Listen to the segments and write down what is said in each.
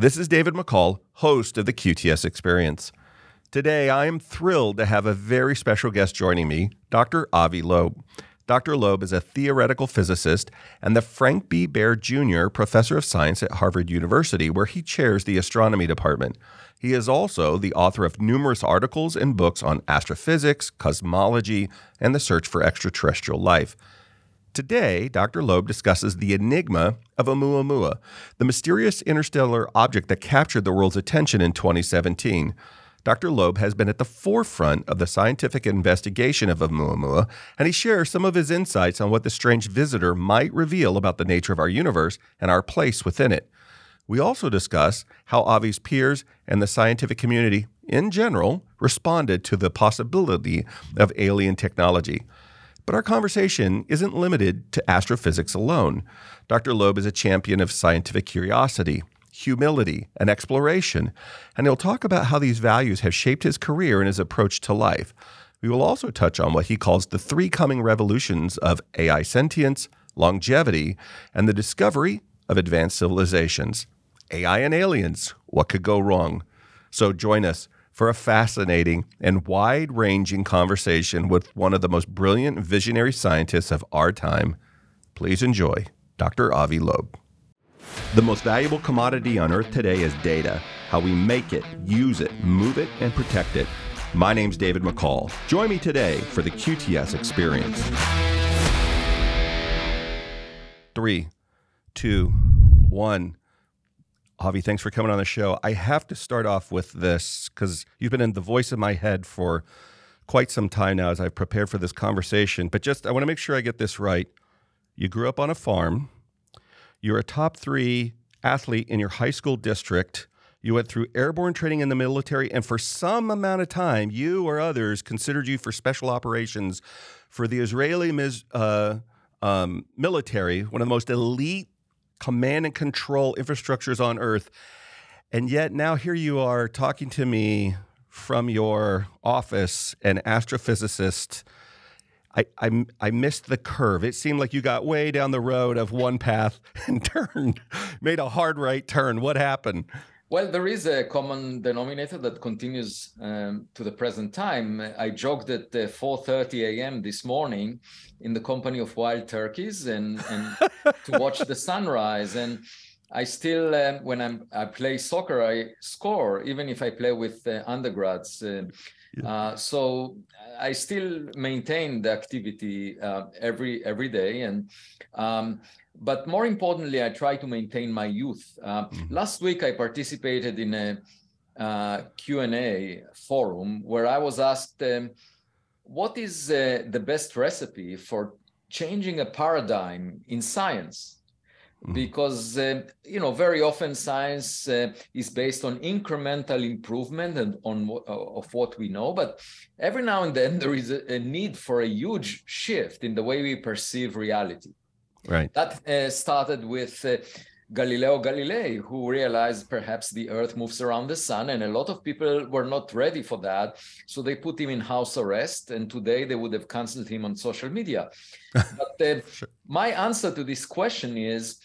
This is David McCall, host of the QTS Experience. Today, I am thrilled to have a very special guest joining me, Dr. Avi Loeb. Dr. Loeb is a theoretical physicist and the Frank B. Baird Jr. Professor of Science at Harvard University, where he chairs the astronomy department. He is also the author of numerous articles and books on astrophysics, cosmology, and the search for extraterrestrial life. Today, Dr. Loeb discusses the enigma of Oumuamua, the mysterious interstellar object that captured the world's attention in 2017. Dr. Loeb has been at the forefront of the scientific investigation of Oumuamua, and he shares some of his insights on what the strange visitor might reveal about the nature of our universe and our place within it. We also discuss how Avi's peers and the scientific community in general responded to the possibility of alien technology. But our conversation isn't limited to astrophysics alone. Dr. Loeb is a champion of scientific curiosity, humility, and exploration, and he'll talk about how these values have shaped his career and his approach to life. We will also touch on what he calls the three coming revolutions of AI sentience, longevity, and the discovery of advanced civilizations. AI and aliens, what could go wrong? So join us for a fascinating and wide ranging conversation with one of the most brilliant visionary scientists of our time. Please enjoy Dr. Avi Loeb. The most valuable commodity on Earth today is data how we make it, use it, move it, and protect it. My name's David McCall. Join me today for the QTS experience. Three, two, one. Avi, thanks for coming on the show. I have to start off with this because you've been in the voice of my head for quite some time now as I've prepared for this conversation. But just, I want to make sure I get this right. You grew up on a farm, you're a top three athlete in your high school district. You went through airborne training in the military, and for some amount of time, you or others considered you for special operations for the Israeli uh, um, military, one of the most elite command and control infrastructures on earth. And yet now here you are talking to me from your office, an astrophysicist. I, I, I missed the curve. It seemed like you got way down the road of one path and turned, made a hard right turn. What happened? Well, there is a common denominator that continues um, to the present time. I jogged at uh, 4:30 a.m. this morning in the company of wild turkeys and, and to watch the sunrise. And I still, um, when I'm, I play soccer, I score, even if I play with uh, undergrads. Uh, yeah. Uh, so I still maintain the activity uh, every every day, and um, but more importantly, I try to maintain my youth. Uh, mm-hmm. Last week, I participated in a uh, Q&A forum where I was asked, um, what is uh, the best recipe for changing a paradigm in science? Mm-hmm. Because uh, you know, very often science uh, is based on incremental improvement and on uh, of what we know, but every now and then there is a, a need for a huge shift in the way we perceive reality. Right. That uh, started with uh, Galileo Galilei, who realized perhaps the Earth moves around the sun, and a lot of people were not ready for that. So they put him in house arrest, and today they would have canceled him on social media. but uh, sure. my answer to this question is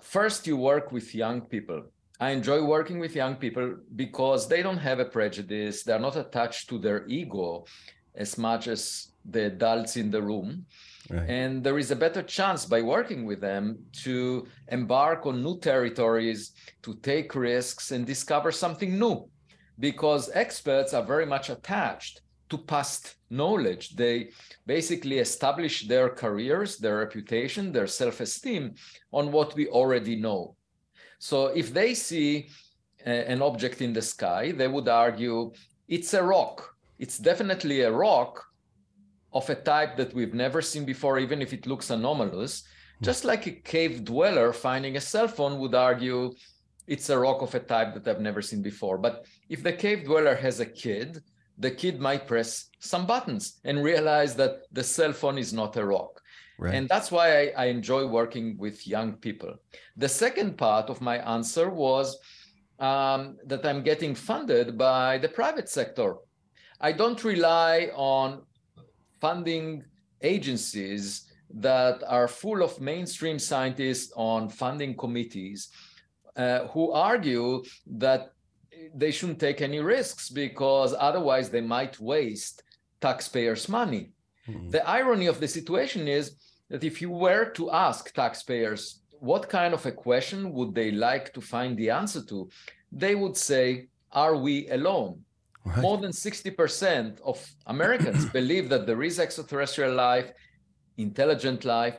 first, you work with young people. I enjoy working with young people because they don't have a prejudice, they're not attached to their ego as much as the adults in the room. Right. And there is a better chance by working with them to embark on new territories, to take risks and discover something new. Because experts are very much attached to past knowledge. They basically establish their careers, their reputation, their self esteem on what we already know. So if they see a, an object in the sky, they would argue it's a rock. It's definitely a rock, of a type that we've never seen before, even if it looks anomalous. Hmm. Just like a cave dweller finding a cell phone would argue it's a rock of a type that I've never seen before. But if the cave dweller has a kid, the kid might press some buttons and realize that the cell phone is not a rock. Right. And that's why I, I enjoy working with young people. The second part of my answer was um, that I'm getting funded by the private sector. I don't rely on funding agencies that are full of mainstream scientists on funding committees. uh, who argue that they shouldn't take any risks because otherwise they might waste taxpayers' money. Mm-hmm. The irony of the situation is that if you were to ask taxpayers what kind of a question would they like to find the answer to, they would say, Are we alone? Right. More than 60% of Americans believe that there is extraterrestrial life, intelligent life,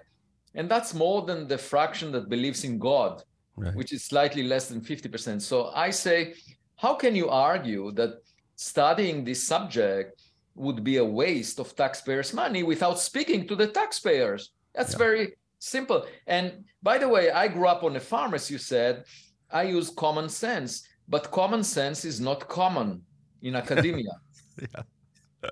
and that's more than the fraction that believes in God, right. which is slightly less than 50%. So I say, how can you argue that studying this subject would be a waste of taxpayers' money without speaking to the taxpayers? That's yeah. very simple. And by the way, I grew up on a farm, as you said. I use common sense, but common sense is not common in academia. yeah.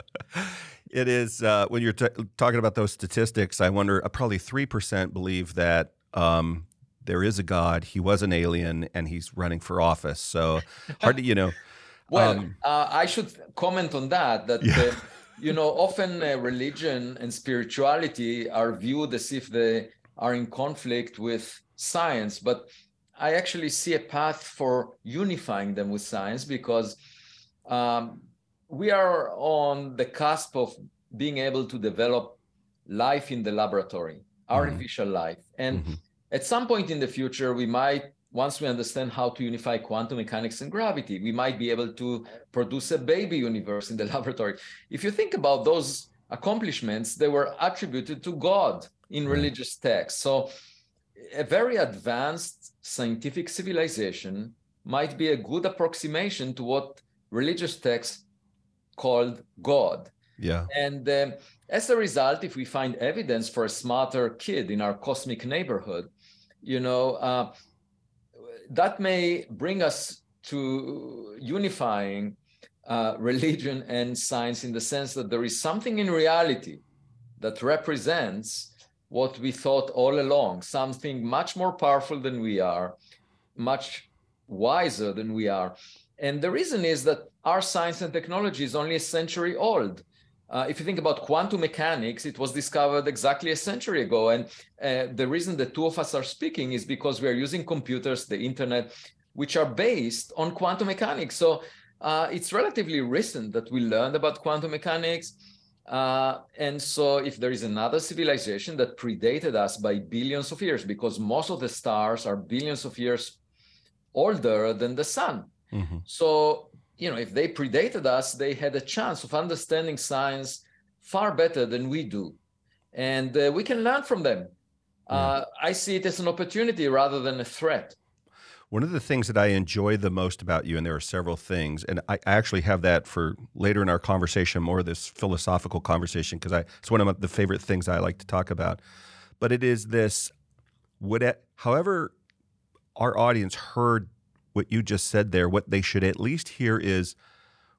it is uh, when you're t- talking about those statistics. I wonder. Uh, probably three percent believe that um, there is a God. He was an alien, and he's running for office. So hard to you know. well, um, uh, I should comment on that. That yeah. uh, you know, often uh, religion and spirituality are viewed as if they are in conflict with science, but I actually see a path for unifying them with science because um, we are on the cusp of being able to develop life in the laboratory, mm-hmm. artificial mm-hmm. life. And mm-hmm. at some point in the future, we might, once we understand how to unify quantum mechanics and gravity, we might be able to produce a baby universe in the laboratory. If you think about those accomplishments, they were attributed to God in religious texts. So a very advanced scientific civilization might be a good approximation to what religious texts called God. Yeah. And um, as a result, if we find evidence for a smarter kid in our cosmic neighborhood, you know, uh, that may bring us to unifying uh, religion and science in the sense that there is something in reality that represents what we thought all along, something much more powerful than we are, much wiser than we are. And the reason is that our science and technology is only a century old. Uh, if you think about quantum mechanics, it was discovered exactly a century ago. And uh, the reason the two of us are speaking is because we are using computers, the internet, which are based on quantum mechanics. So uh, it's relatively recent that we learned about quantum mechanics. Uh, and so if there is another civilization that predated us by billions of years, because most of the stars are billions of years older than the sun. Mm-hmm. So you know, if they predated us, they had a chance of understanding science far better than we do. And uh, we can learn from them. Uh, I see it as an opportunity rather than a threat. One of the things that I enjoy the most about you, and there are several things, and I actually have that for later in our conversation, more of this philosophical conversation, because it's one of the favorite things I like to talk about. But it is this: would it, however, our audience heard what you just said there, what they should at least hear is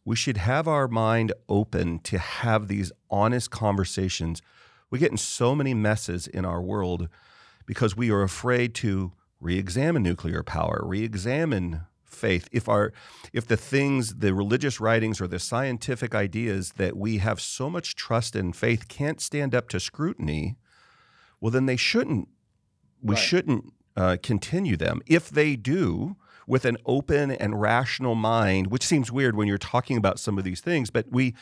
we should have our mind open to have these honest conversations. We get in so many messes in our world because we are afraid to re-examine nuclear power, re-examine faith. If our if the things, the religious writings or the scientific ideas that we have so much trust and faith can't stand up to scrutiny, well then they shouldn't we right. shouldn't uh, continue them. If they do, with an open and rational mind, which seems weird when you're talking about some of these things, but we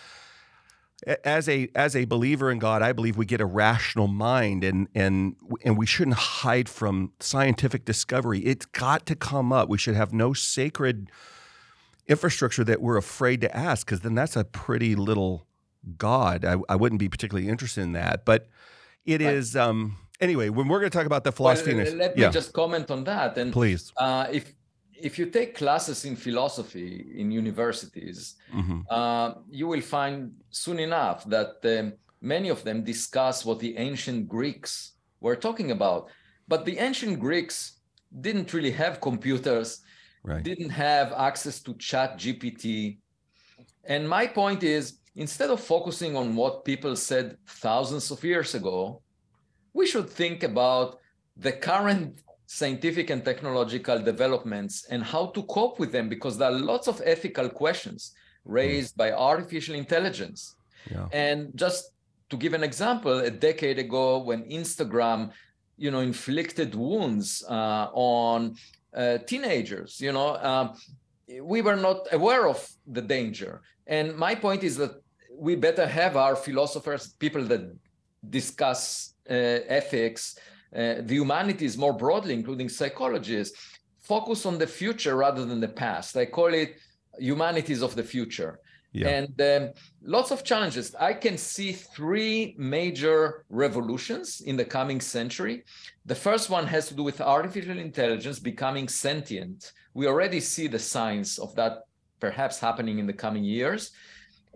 as a as a believer in God, I believe we get a rational mind and and and we shouldn't hide from scientific discovery. It's got to come up. We should have no sacred infrastructure that we're afraid to ask because then that's a pretty little God. I, I wouldn't be particularly interested in that. But it is um anyway, when we're going to talk about the philosophy, well, let me yeah. just comment on that. And please, uh, if if you take classes in philosophy in universities, mm-hmm. uh, you will find soon enough that um, many of them discuss what the ancient Greeks were talking about. But the ancient Greeks didn't really have computers, right. didn't have access to Chat GPT. And my point is instead of focusing on what people said thousands of years ago, we should think about the current scientific and technological developments and how to cope with them because there are lots of ethical questions raised mm. by artificial intelligence. Yeah. And just to give an example, a decade ago when Instagram, you know, inflicted wounds uh, on uh, teenagers. You know, um, we were not aware of the danger. And my point is that we better have our philosophers, people that discuss uh, ethics, uh, the humanities more broadly, including psychologists, focus on the future rather than the past. I call it humanities of the future. Yeah. And um, lots of challenges. I can see three major revolutions in the coming century. The first one has to do with artificial intelligence becoming sentient. We already see the signs of that perhaps happening in the coming years.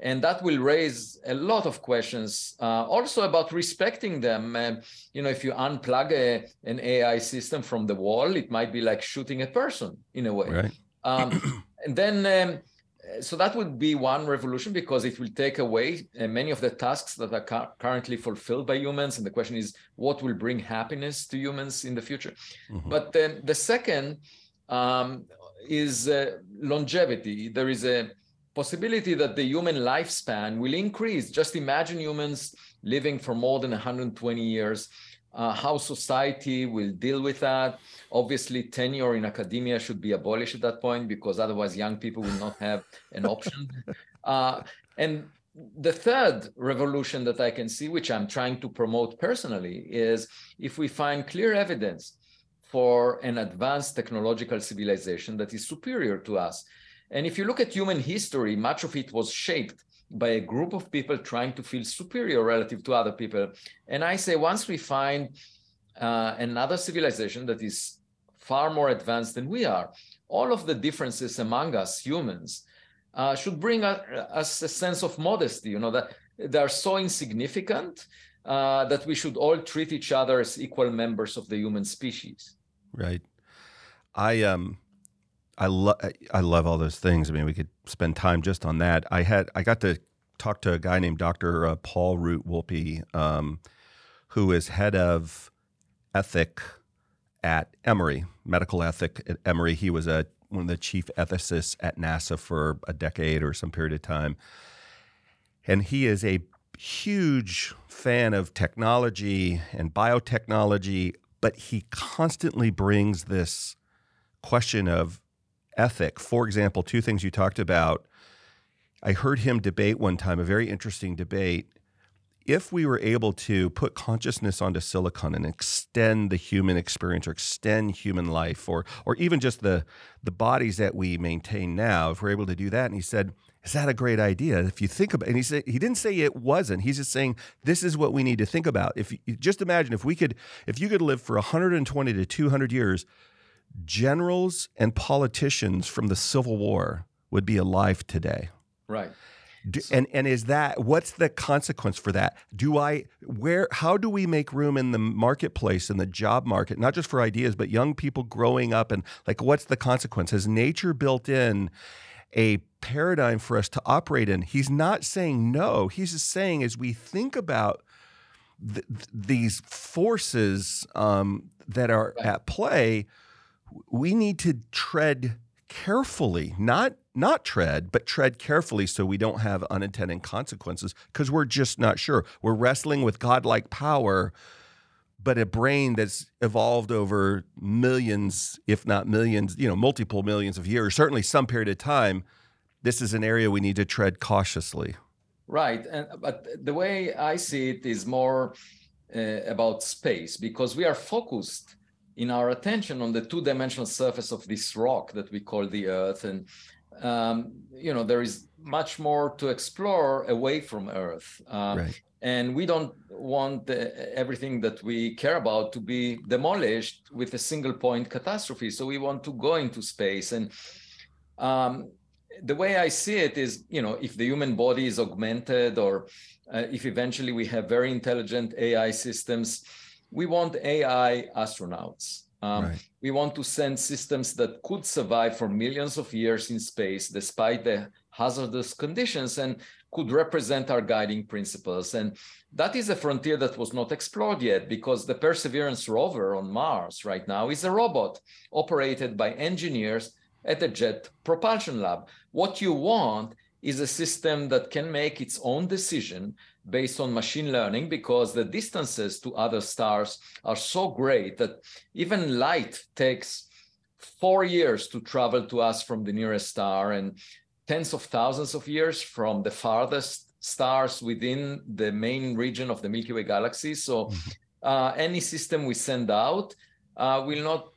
And that will raise a lot of questions uh, also about respecting them. Uh, you know, if you unplug a, an AI system from the wall, it might be like shooting a person in a way. Right. Um, and then um, so that would be one revolution because it will take away uh, many of the tasks that are cu- currently fulfilled by humans and the question is what will bring happiness to humans in the future mm-hmm. but then the second um, is uh, longevity there is a possibility that the human lifespan will increase just imagine humans living for more than 120 years uh, how society will deal with that. Obviously, tenure in academia should be abolished at that point because otherwise, young people will not have an option. Uh, and the third revolution that I can see, which I'm trying to promote personally, is if we find clear evidence for an advanced technological civilization that is superior to us. And if you look at human history, much of it was shaped by a group of people trying to feel superior relative to other people. And I say, once we find uh, another civilization that is far more advanced than we are, all of the differences among us humans uh, should bring us a sense of modesty, you know, that they are so insignificant uh, that we should all treat each other as equal members of the human species. Right. I um I love I love all those things. I mean, we could spend time just on that. I had I got to talk to a guy named Dr. Uh, Paul Root Wolpe, um, who is head of ethic at Emory, medical ethic at Emory. He was a one of the chief ethicists at NASA for a decade or some period of time, and he is a huge fan of technology and biotechnology. But he constantly brings this question of ethic. For example, two things you talked about. I heard him debate one time, a very interesting debate. If we were able to put consciousness onto silicon and extend the human experience or extend human life or or even just the the bodies that we maintain now, if we're able to do that, and he said, is that a great idea? If you think about, and he said he didn't say it wasn't. He's just saying this is what we need to think about. If you, just imagine if we could, if you could live for 120 to 200 years, generals and politicians from the Civil War would be alive today. Right. Do, and and is that what's the consequence for that? Do I where how do we make room in the marketplace in the job market not just for ideas but young people growing up and like what's the consequence? Has nature built in a paradigm for us to operate in? He's not saying no. He's just saying as we think about th- these forces um, that are right. at play, we need to tread carefully, not not tread, but tread carefully so we don't have unintended consequences because we're just not sure. We're wrestling with godlike power, but a brain that's evolved over millions, if not millions, you know, multiple millions of years, certainly some period of time. This is an area we need to tread cautiously. Right, and but the way I see it is more uh, about space because we are focused in our attention on the two-dimensional surface of this rock that we call the earth. And um, you know there is much more to explore away from earth. Uh, right. and we don't want the, everything that we care about to be demolished with a single point catastrophe. So we want to go into space. And um, the way i see it is you know if the human body is augmented or uh, if eventually we have very intelligent ai systems we want AI astronauts. Um, right. We want to send systems that could survive for millions of years in space despite the hazardous conditions and could represent our guiding principles. And that is a frontier that was not explored yet because the Perseverance rover on Mars right now is a robot operated by engineers at the Jet Propulsion Lab. What you want is a system that can make its own decision based on machine learning because the distances to other stars are so great that even light takes four years to travel to us from the nearest star and tens of thousands of years from the farthest stars within the main region of the Milky Way galaxy. So mm-hmm. uh, any system we send out uh, will not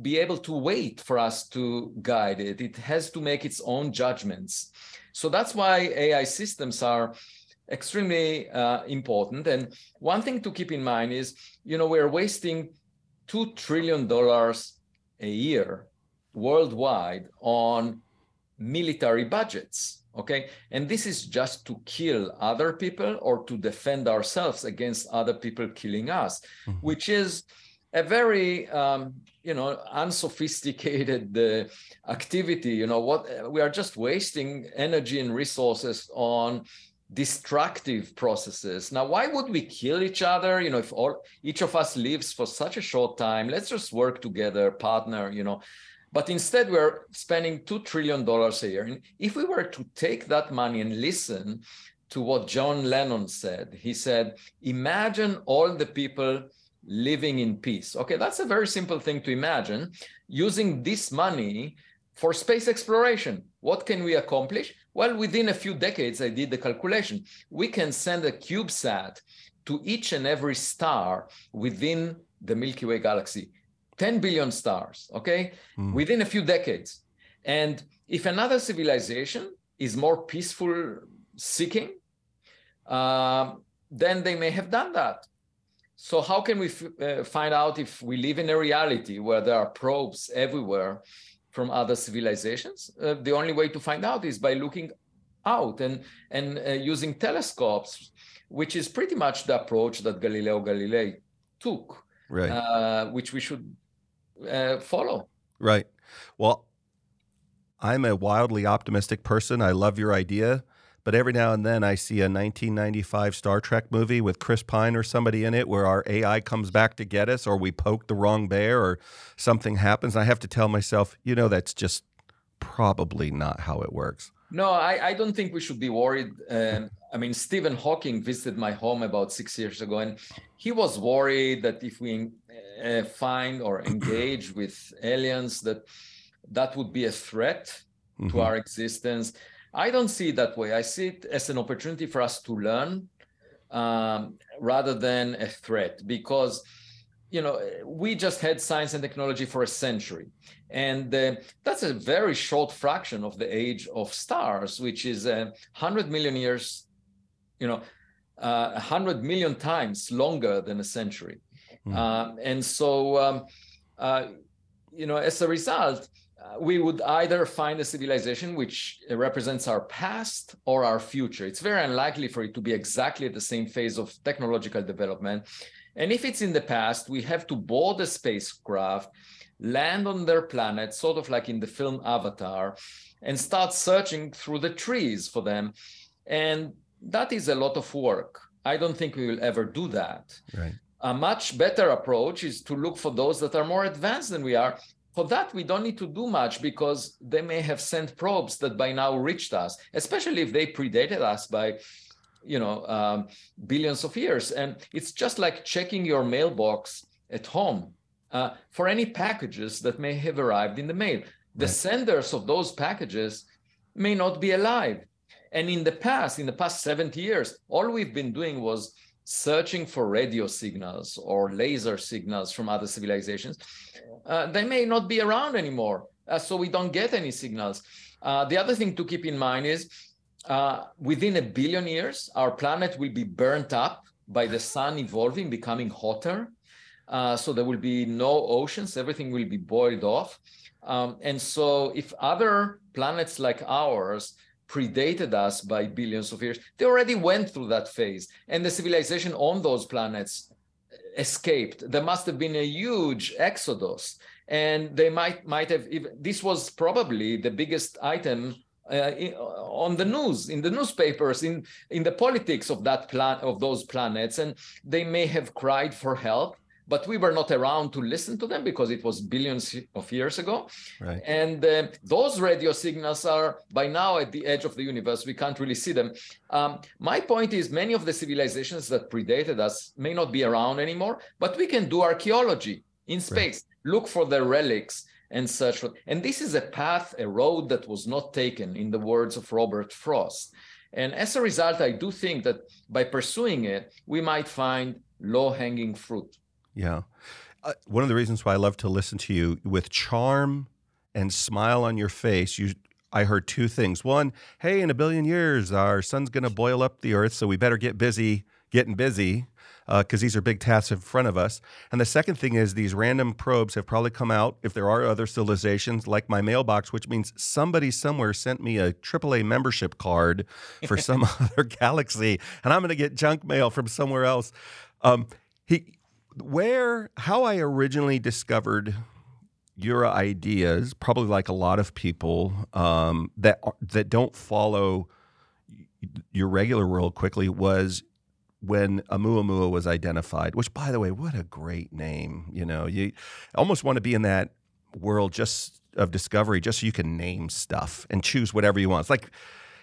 be able to wait for us to guide it. It has to make its own judgments. So that's why AI systems are extremely uh, important. And one thing to keep in mind is, you know, we're wasting two trillion dollars a year worldwide on military budgets. Okay, and this is just to kill other people or to defend ourselves against other people killing us, mm-hmm. which is a very um, you know unsophisticated uh, activity you know what we are just wasting energy and resources on destructive processes now why would we kill each other you know if all each of us lives for such a short time let's just work together partner you know but instead we're spending 2 trillion dollars a year and if we were to take that money and listen to what john lennon said he said imagine all the people living in peace. Okay, that's a very simple thing to imagine. Using this money for space exploration, what can we accomplish? Well, within a few decades, I did the calculation. We can send a CubeSat to each and every star within the Milky Way galaxy. 10 billion stars, okay, mm. within a few decades. And if another civilization is more peaceful seeking, uh, then they may have done that. So how can we uh, find out if we live in a reality where there are probes everywhere from other civilizations? Uh, the only way to find out is by looking out and and uh, using telescopes, which is pretty much the approach that Galileo Galilei took, right? Uh, which we should uh, follow. Right. Well, I'm a wildly optimistic person. I love your idea but every now and then I see a 1995 Star Trek movie with Chris Pine or somebody in it where our AI comes back to get us, or we poke the wrong bear, or something happens. I have to tell myself, you know, that's just probably not how it works. No, I, I don't think we should be worried. Um, I mean, Stephen Hawking visited my home about six years ago, and he was worried that if we uh, find or engage with aliens, that that would be a threat mm-hmm. to our existence. I don't see it that way. I see it as an opportunity for us to learn um, rather than a threat because you know we just had science and technology for a century and uh, that's a very short fraction of the age of stars which is a uh, 100 million years you know uh, 100 million times longer than a century mm. and so um, uh, you know as a result Uh, we would either find a civilization which uh, represents our past or our future. It's very unlikely for it to be exactly at the same phase of technological development. And if it's in the past, we have to board a spacecraft, land on their planet, sort of like in the film Avatar, and start searching through the trees for them. And that is a lot of work. I don't think we will ever do that. Right. A much better approach is to look for those that are more advanced than we are for that, we don't need to do much because they may have sent probes that by now reached us, especially if they predated us by, you know, um, billions of years. And it's just like checking your mailbox at home uh, for any packages that may have arrived in the mail. The senders of those packages may not be alive. And in the past, in the past 70 years, all we've been doing was searching for radio signals or laser signals from other civilizations, uh, they may not be around anymore. Uh, so we don't get any signals. Uh, the other thing to keep in mind is uh, within a billion years, our planet will be burnt up by the sun evolving, becoming hotter. Uh, so there will be no oceans, everything will be boiled off. Um, and so if other planets like ours predated us by billions of years. They already went through that phase, and the civilization on those planets escaped. There must have been a huge exodus, and they might might have. Even, this was probably the biggest item uh, on the news, in the newspapers, in in the politics of that plan of those planets, and they may have cried for help but we were not around to listen to them because it was billions of years ago. Right. And uh, those radio signals are by now at the edge of the universe. We can't really see them. Um, my point is, many of the civilizations that predated us may not be around anymore, but we can do archaeology in space, right. look for their relics, and such. And this is a path, a road that was not taken, in the words of Robert Frost. And as a result, I do think that by pursuing it, we might find low hanging fruit. Yeah. Uh, one of the reasons why I love to listen to you with charm and smile on your face, you I heard two things. One, hey, in a billion years, our sun's going to boil up the earth, so we better get busy getting busy because uh, these are big tasks in front of us. And the second thing is these random probes have probably come out, if there are other civilizations, like my mailbox, which means somebody somewhere sent me a AAA membership card for some other galaxy, and I'm going to get junk mail from somewhere else. Um, he, where, how I originally discovered your ideas, probably like a lot of people um, that that don't follow your regular world quickly, was when Oumuamua was identified. Which, by the way, what a great name! You know, you almost want to be in that world just of discovery, just so you can name stuff and choose whatever you want. It's like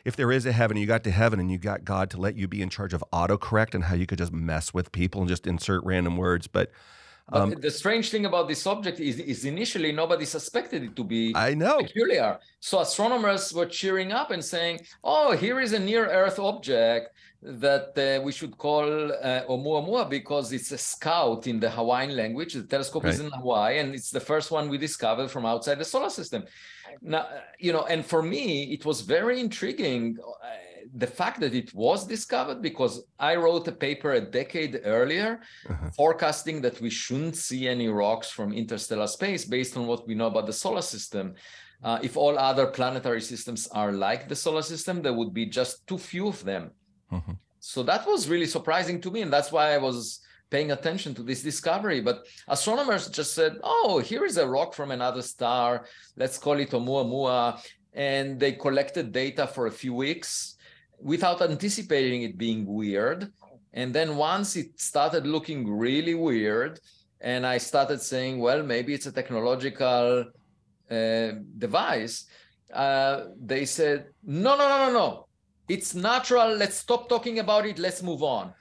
if there is a heaven, you got to heaven and you got God to let you be in charge of autocorrect and how you could just mess with people and just insert random words. But um, the strange thing about this object is, is initially nobody suspected it to be I know. peculiar. So astronomers were cheering up and saying, "Oh, here is a near-Earth object that uh, we should call uh, Oumuamua because it's a scout in the Hawaiian language. The telescope right. is in Hawaii, and it's the first one we discovered from outside the solar system." Now, you know, and for me, it was very intriguing. Uh, the fact that it was discovered because I wrote a paper a decade earlier uh-huh. forecasting that we shouldn't see any rocks from interstellar space based on what we know about the solar system. Uh, if all other planetary systems are like the solar system, there would be just too few of them. Uh-huh. So that was really surprising to me. And that's why I was paying attention to this discovery. But astronomers just said, oh, here is a rock from another star. Let's call it Oumuamua. And they collected data for a few weeks without anticipating it being weird. And then once it started looking really weird, and I started saying, well, maybe it's a technological uh, device, uh, they said, no, no, no, no, no. It's natural. Let's stop talking about it. Let's move on.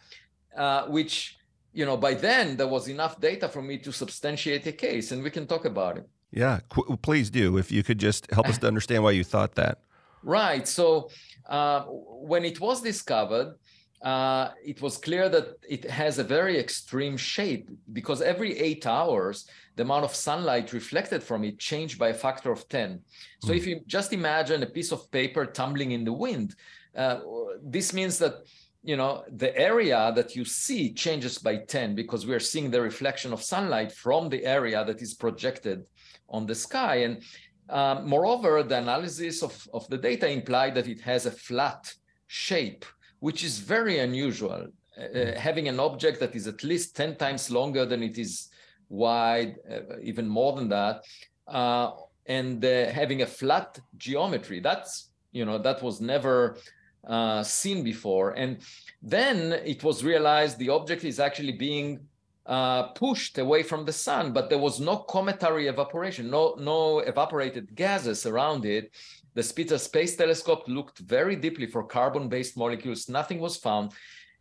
Uh, which, you know, by then there was enough data for me to substantiate a case, and we can talk about it. Yeah, qu- please do. If you could just help us to understand why you thought that. Right. So uh, when it was discovered, uh, it was clear that it has a very extreme shape because every eight hours, the amount of sunlight reflected from it changed by a factor of 10. So mm. if you just imagine a piece of paper tumbling in the wind, uh, this means that you know the area that you see changes by 10 because we are seeing the reflection of sunlight from the area that is projected on the sky and um, moreover, the analysis of, of the data implied that it has a flat shape, which is very unusual. Uh, uh, having an object that is at least 10 times longer than it is wide, uh, even more than that, uh, and uh, having a flat geometry. That's, you know, that was never uh, seen before. And then it was realized the object is actually being uh, pushed away from the sun, but there was no cometary evaporation, no, no evaporated gases around it. The Spitzer Space Telescope looked very deeply for carbon-based molecules. Nothing was found.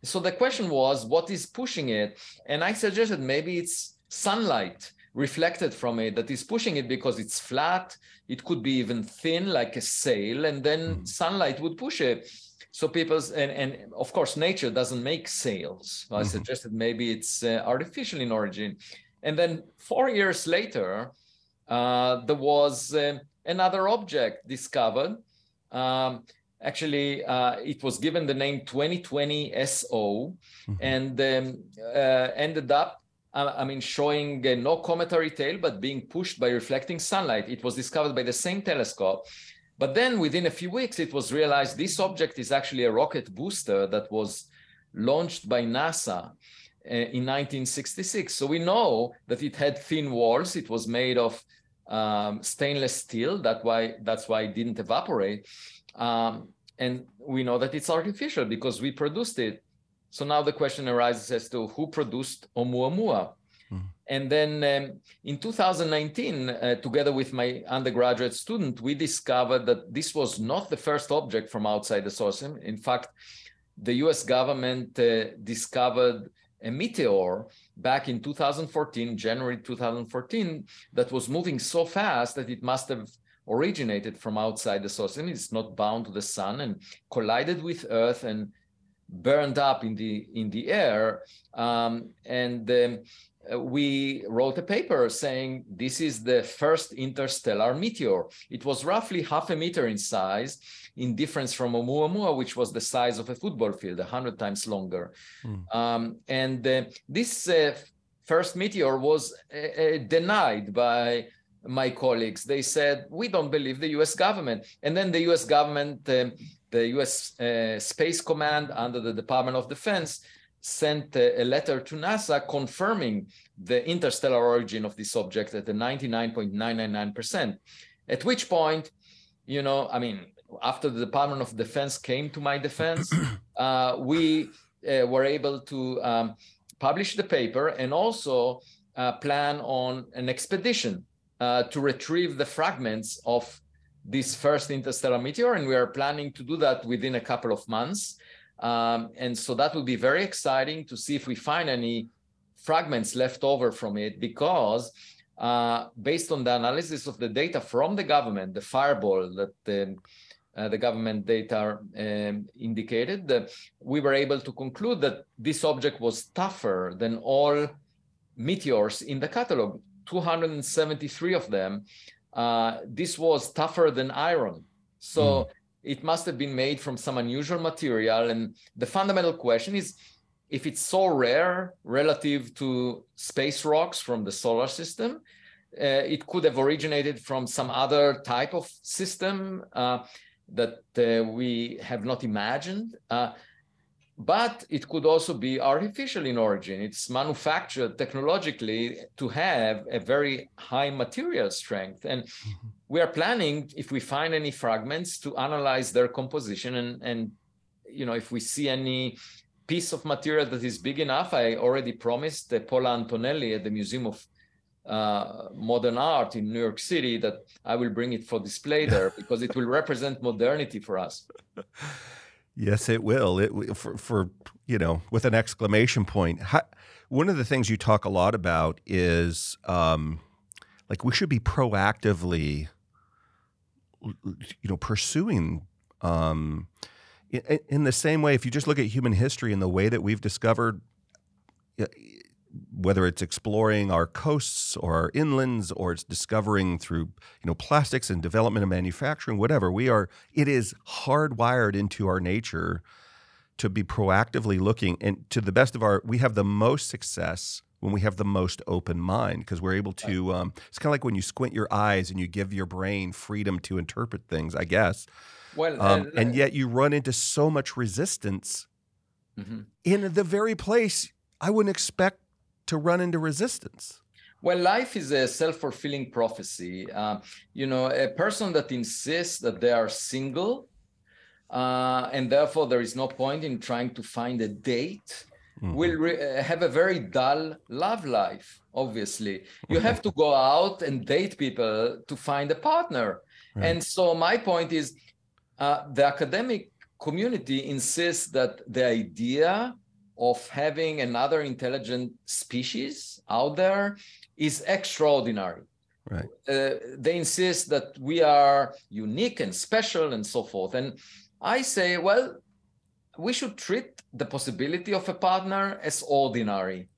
So the question was, what is pushing it? And I suggested maybe it's sunlight reflected from it that is pushing it because it's flat. It could be even thin, like a sail, and then mm. sunlight would push it. So people's and, and of course nature doesn't make sails. I mm-hmm. suggested maybe it's uh, artificial in origin. And then four years later, uh, there was uh, another object discovered. Um, actually, uh, it was given the name 2020 SO mm-hmm. and um, uh, ended up uh, I mean, showing uh, no cometary tail, but being pushed by reflecting sunlight. It was discovered by the same telescope. But then within a few weeks, it was realized this object is actually a rocket booster that was launched by NASA uh, in 1966. So we know that it had thin walls. It was made of um, stainless steel. That why that's why it didn't evaporate. Um, and we know that it's artificial because we produced it. So now the question arises as to who produced Oumuamua. And then um, in 2019, uh, together with my undergraduate student, we discovered that this was not the first object from outside the solar system. In fact, the US government uh, discovered a meteor back in 2014, January 2014, that was moving so fast that it must have originated from outside the solar system. It's not bound to the sun and collided with Earth and burned up in the in the air. Um, and um, we wrote a paper saying this is the first interstellar meteor. It was roughly half a meter in size, in difference from Oumuamua, which was the size of a football field, 100 times longer. Mm. Um, and uh, this uh, first meteor was uh, uh denied by my colleagues. They said, we don't believe the US government. And then the US government, um, the US uh, Space Command under the Department of Defense, sent a, letter to NASA confirming the interstellar origin of this object at the 99.999%. At which point, you know, I mean, after the Department of Defense came to my defense, uh, we uh, were able to um, publish the paper and also uh, plan on an expedition uh, to retrieve the fragments of this first interstellar meteor. And we are planning to do that within a couple of months. Um, and so that will be very exciting to see if we find any fragments left over from it because uh, based on the analysis of the data from the government, the fireball that the, uh, the government data um, indicated, uh, we were able to conclude that this object was tougher than all meteors in the catalog. 273 of them, uh, this was tougher than iron. So mm. It must have been made from some unusual material. And the fundamental question is if it's so rare relative to space rocks from the solar system, uh, it could have originated from some other type of system uh, that uh, we have not imagined. But it could also be artificial in origin. It's manufactured technologically to have a very high material strength. And mm-hmm. we are planning, if we find any fragments, to analyze their composition. And, and you know, if we see any piece of material that is big enough, I already promised Paola Antonelli at the Museum of uh, Modern Art in New York City that I will bring it for display there because it will represent modernity for us. Yes, it will. It for, for you know with an exclamation point. How, one of the things you talk a lot about is um, like we should be proactively, you know, pursuing. Um, in, in the same way, if you just look at human history and the way that we've discovered whether it's exploring our coasts or our inlands or it's discovering through you know plastics and development and manufacturing whatever we are it is hardwired into our nature to be proactively looking and to the best of our we have the most success when we have the most open mind because we're able to um, it's kind of like when you squint your eyes and you give your brain freedom to interpret things i guess well um, and yet you run into so much resistance mm-hmm. in the very place i wouldn't expect to run into resistance? Well, life is a self fulfilling prophecy. Uh, you know, a person that insists that they are single uh, and therefore there is no point in trying to find a date mm-hmm. will re- uh, have a very dull love life, obviously. You have to go out and date people to find a partner. Right. And so, my point is uh, the academic community insists that the idea of having another intelligent species out there is extraordinary. Right. Uh, they insist that we are unique and special and so forth. And I say, well, we should treat the possibility of a partner as ordinary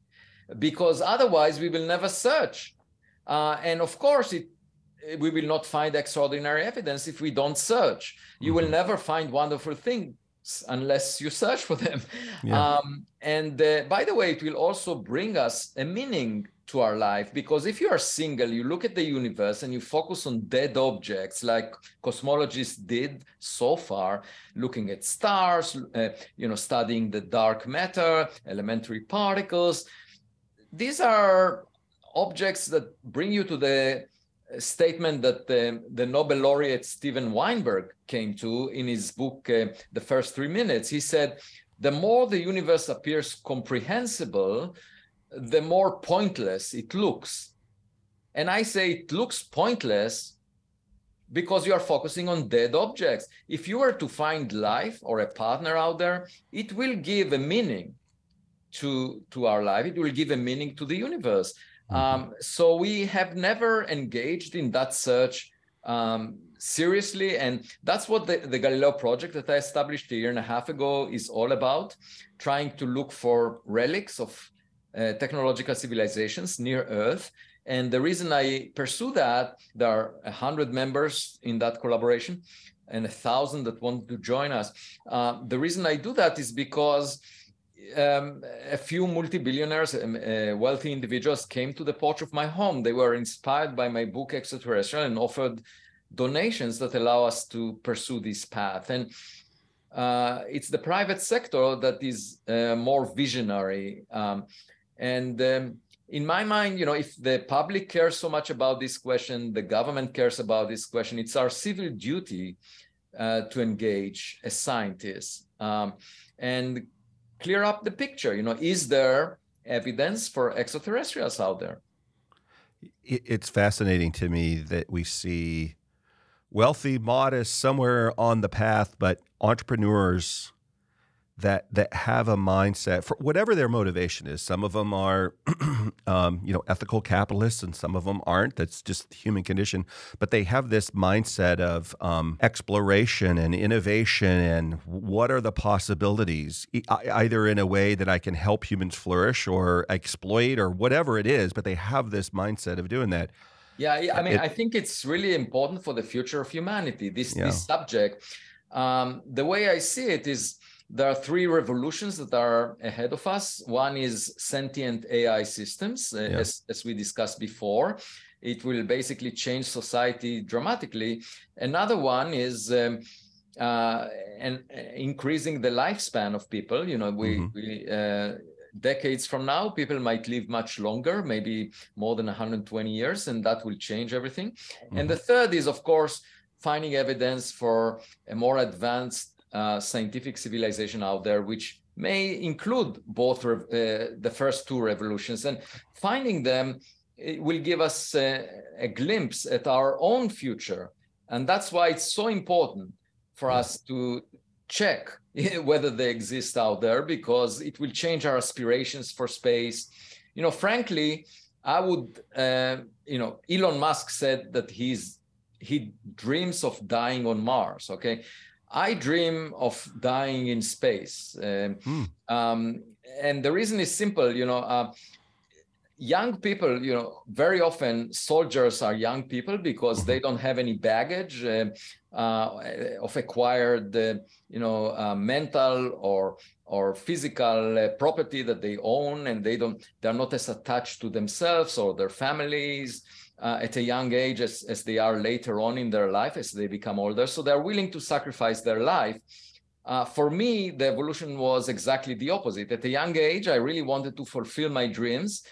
because otherwise we will never search. Uh, and of course, it, we will not find extraordinary evidence if we don't search. You mm-hmm. will never find wonderful things unless you search for them. Yeah. Um, and uh, by the way, it will also bring us a meaning to our life because if you are single, you look at the universe and you focus on dead objects like cosmologists did so far, looking at stars, uh, you know, studying the dark matter, elementary particles. These are objects that bring you to the statement that the, the Nobel laureate Steven Weinberg came to in his book, uh, The First Three Minutes. He said, the more the universe appears comprehensible, the more pointless it looks. And I say it looks pointless because you are focusing on dead objects. If you were to find life or a partner out there, it will give a meaning to to our life. It will give a meaning to the universe. Um, so we have never engaged in that search um, seriously, and that's what the, the Galileo project that I established a year and a half ago is all about: trying to look for relics of uh, technological civilizations near Earth. And the reason I pursue that, there are a hundred members in that collaboration and a thousand that want to join us. Uh, the reason I do that is because um, a few multi-billionaires, um, uh, wealthy individuals came to the porch of my home. They were inspired by my book Extraterrestrial and offered donations that allow us to pursue this path. And uh, it's the private sector that is uh, more visionary. Um, and um, in my mind, you know, if the public cares so much about this question, the government cares about this question, it's our civil duty uh, to engage as scientists. Um, and clear up the picture. You know, is there evidence for extraterrestrials out there? It's fascinating to me that we see wealthy, modest, somewhere on the path, but entrepreneurs that that have a mindset for whatever their motivation is. Some of them are, um, you know, ethical capitalists, and some of them aren't. That's just the human condition. But they have this mindset of um, exploration and innovation, and what are the possibilities, either in a way that I can help humans flourish or exploit or whatever it is. But they have this mindset of doing that. Yeah, I mean, it, I think it's really important for the future of humanity. This yeah. this subject. Um, the way I see it is there are three revolutions that are ahead of us. One is sentient AI systems, uh, yeah. as, as we discussed before. It will basically change society dramatically. Another one is um, uh, and uh, increasing the lifespan of people. You know, we, mm-hmm. we uh, decades from now, people might live much longer, maybe more than 120 years, and that will change everything. Mm-hmm. And the third is, of course, finding evidence for a more advanced uh, scientific civilization out there, which may include both uh, the first two revolutions. And finding them will give us a, a glimpse at our own future. And that's why it's so important for us to check whether they exist out there because it will change our aspirations for space. You know, frankly, I would, uh, you know, Elon Musk said that he's he dreams of dying on Mars. Okay, I dream of dying in space. Um, hmm. um, and the reason is simple, you know, uh, young people, you know, very often soldiers are young people because they don't have any baggage uh, uh, of acquired, uh, you know, uh, mental or or physical uh, property that they own, and they don't, they're not as attached to themselves or their families uh, at a young age as, as they are later on in their life as they become older. So they're willing to sacrifice their life. Uh, for me, the evolution was exactly the opposite. At a young age, I really wanted to fulfill my dreams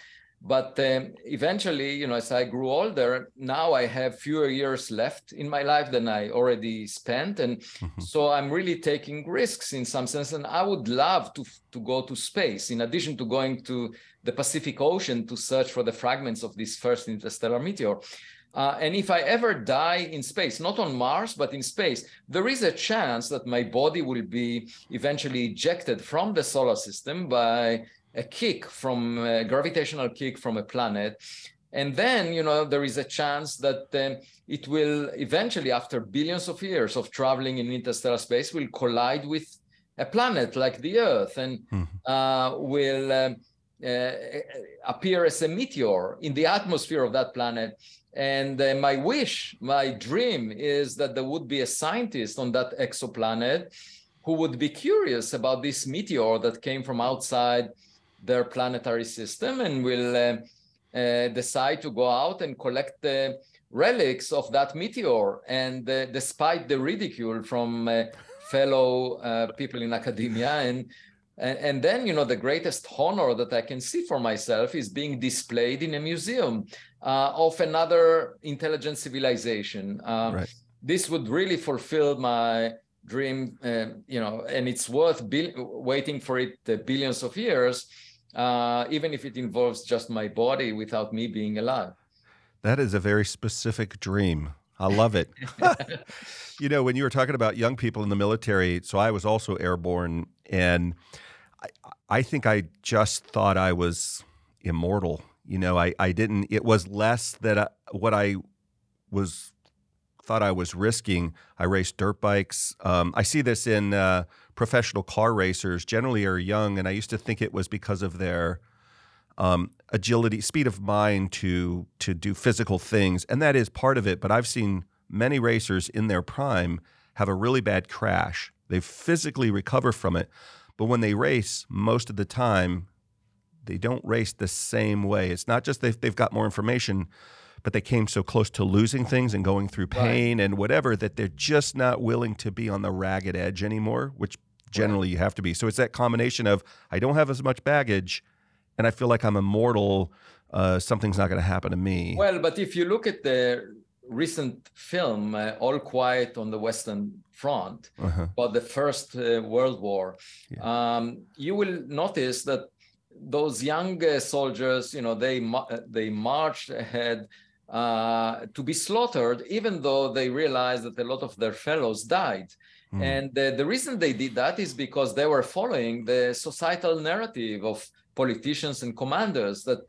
but um, eventually you know as i grew older now i have fewer years left in my life than i already spent. And mm-hmm. so i'm really taking risks in some sense. And i would love to to go to space in addition to going to the pacific ocean to search for the fragments of this first interstellar meteor. Uh, and if I ever die in space, not on Mars, but in space, there is a chance that my body will be eventually ejected from the solar system by a kick from a gravitational kick from a planet and then you know there is a chance that um, it will eventually after billions of years of traveling in interstellar space will collide with a planet like the earth and mm-hmm. uh, will um, uh, appear as a meteor in the atmosphere of that planet and uh, my wish my dream is that there would be a scientist on that exoplanet who would be curious about this meteor that came from outside their planetary system and will uh, uh, decide to go out and collect the relics of that meteor. And uh, despite the ridicule from uh, fellow uh, people in academia and and, and then, you know, the greatest honor that I can see for myself is being displayed in a museum uh, of another intelligent civilization. Um, right. This would really fulfill my dream, uh, you know, and it's worth waiting for it uh, billions of years uh, even if it involves just my body without me being alive. That is a very specific dream. I love it. you know, when you were talking about young people in the military, so I was also airborne, and I, I think I just thought I was immortal. You know, I, I didn't, it was less that I, what I was, thought I was risking. I raced dirt bikes. Um, I see this in uh, professional car racers, generally are young. And I used to think it was because of their um, agility, speed of mind to, to do physical things. And that is part of it. But I've seen many racers in their prime have a really bad crash. They physically recover from it. But when they race, most of the time, they don't race the same way. It's not just they've, they've got more information, but they came so close to losing things and going through pain right. and whatever that they're just not willing to be on the ragged edge anymore, which generally right. you have to be. So it's that combination of I don't have as much baggage and I feel like I'm immortal. Uh, something's not going to happen to me. Well, but if you look at the recent film, uh, All Quiet on the Western Front, uh-huh. about the First uh, World War, yeah. um, you will notice that those young uh, soldiers, you know, they they marched ahead uh, to be slaughtered, even though they realized that a lot of their fellows died. Mm. And uh, the reason they did that is because they were following the societal narrative of politicians and commanders that,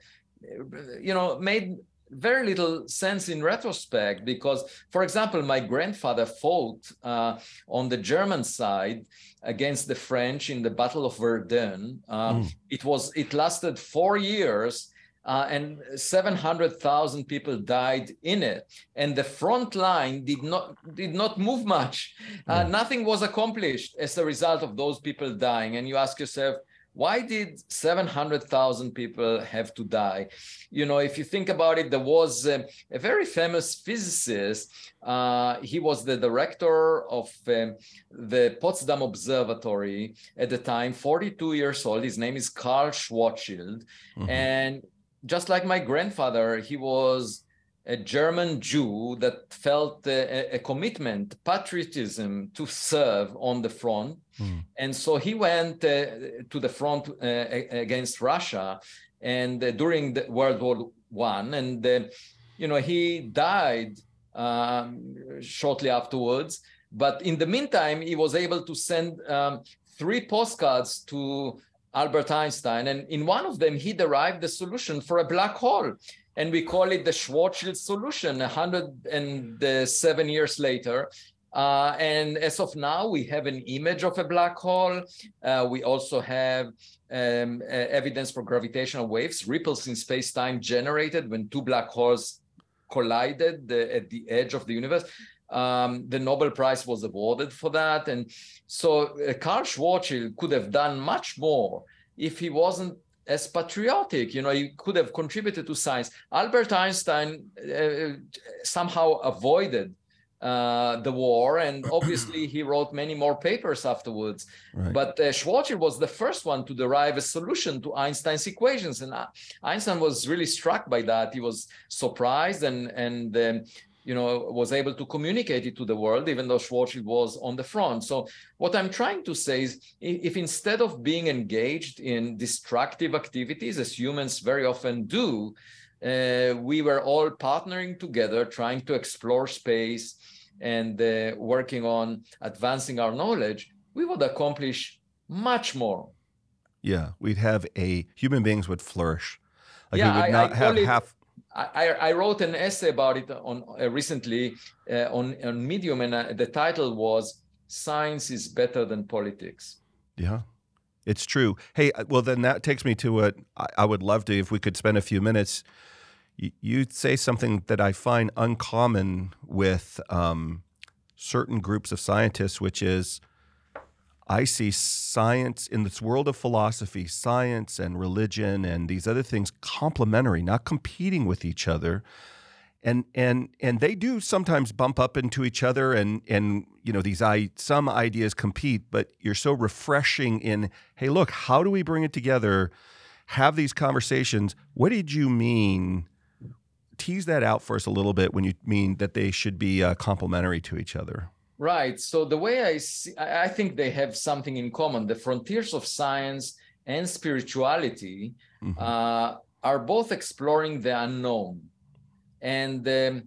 you know, made very little sense in retrospect because for example my grandfather fought uh, on the german side against the french in the battle of verdun uh, mm. it was it lasted four years uh, and 700,000 people died in it and the front line did not did not move much mm. nothing was accomplished as a result of those people dying and you ask yourself why did 700,000 people have to die? You know, if you think about it, there was a, a very famous physicist. Uh, he was the director of um, the Potsdam Observatory at the time, 42 years old. His name is Karl Schwarzschild. Mm-hmm. And just like my grandfather, he was a German Jew that felt a, a, commitment, patriotism to serve on the front. Mm. And so he went uh, to the front uh, against Russia and uh, during the World War One. And, uh, you know, he died um, shortly afterwards. But in the meantime, he was able to send um, three postcards to Albert Einstein. And in one of them, he derived the solution for a black hole and we call it the Schwarzschild solution 107 years later. Uh, and as of now, we have an image of a black hole. Uh, we also have um, uh, evidence for gravitational waves, ripples in space-time generated when two black holes collided the, at the edge of the universe. Um, the Nobel Prize was awarded for that. And so uh, Karl Schwarzschild could have done much more if he wasn't as patriotic. You know, he could have contributed to science. Albert Einstein uh, somehow avoided uh, the war, and obviously he wrote many more papers afterwards. Right. But uh, Schwarzschild was the first one to derive a solution to Einstein's equations, and uh, Einstein was really struck by that. He was surprised and and um, you know, was able to communicate it to the world, even though Schwarzschild was on the front. So what I'm trying to say is if instead of being engaged in destructive activities, as humans very often do, uh, we were all partnering together, trying to explore space and uh, working on advancing our knowledge, we would accomplish much more. Yeah, we'd have a human beings would flourish. Like yeah, we would not I have it, half I, I, wrote an essay about it on uh, recently uh, on, on Medium, and uh, the title was "Science is Better Than Politics." Yeah, it's true. Hey, uh, well, then that takes me to what I would love to, if we could spend a few minutes. You, you say something that I find uncommon with um, certain groups of scientists, which is I see science in this world of philosophy, science and religion and these other things complementary, not competing with each other. And and and they do sometimes bump up into each other and and you know these I some ideas compete, but you're so refreshing in hey look, how do we bring it together? Have these conversations. What did you mean? Tease that out for us a little bit when you mean that they should be uh, complementary to each other. Right. So the way I see, I think they have something in common. The frontiers of science and spirituality mm-hmm. uh, are both exploring the unknown, and um,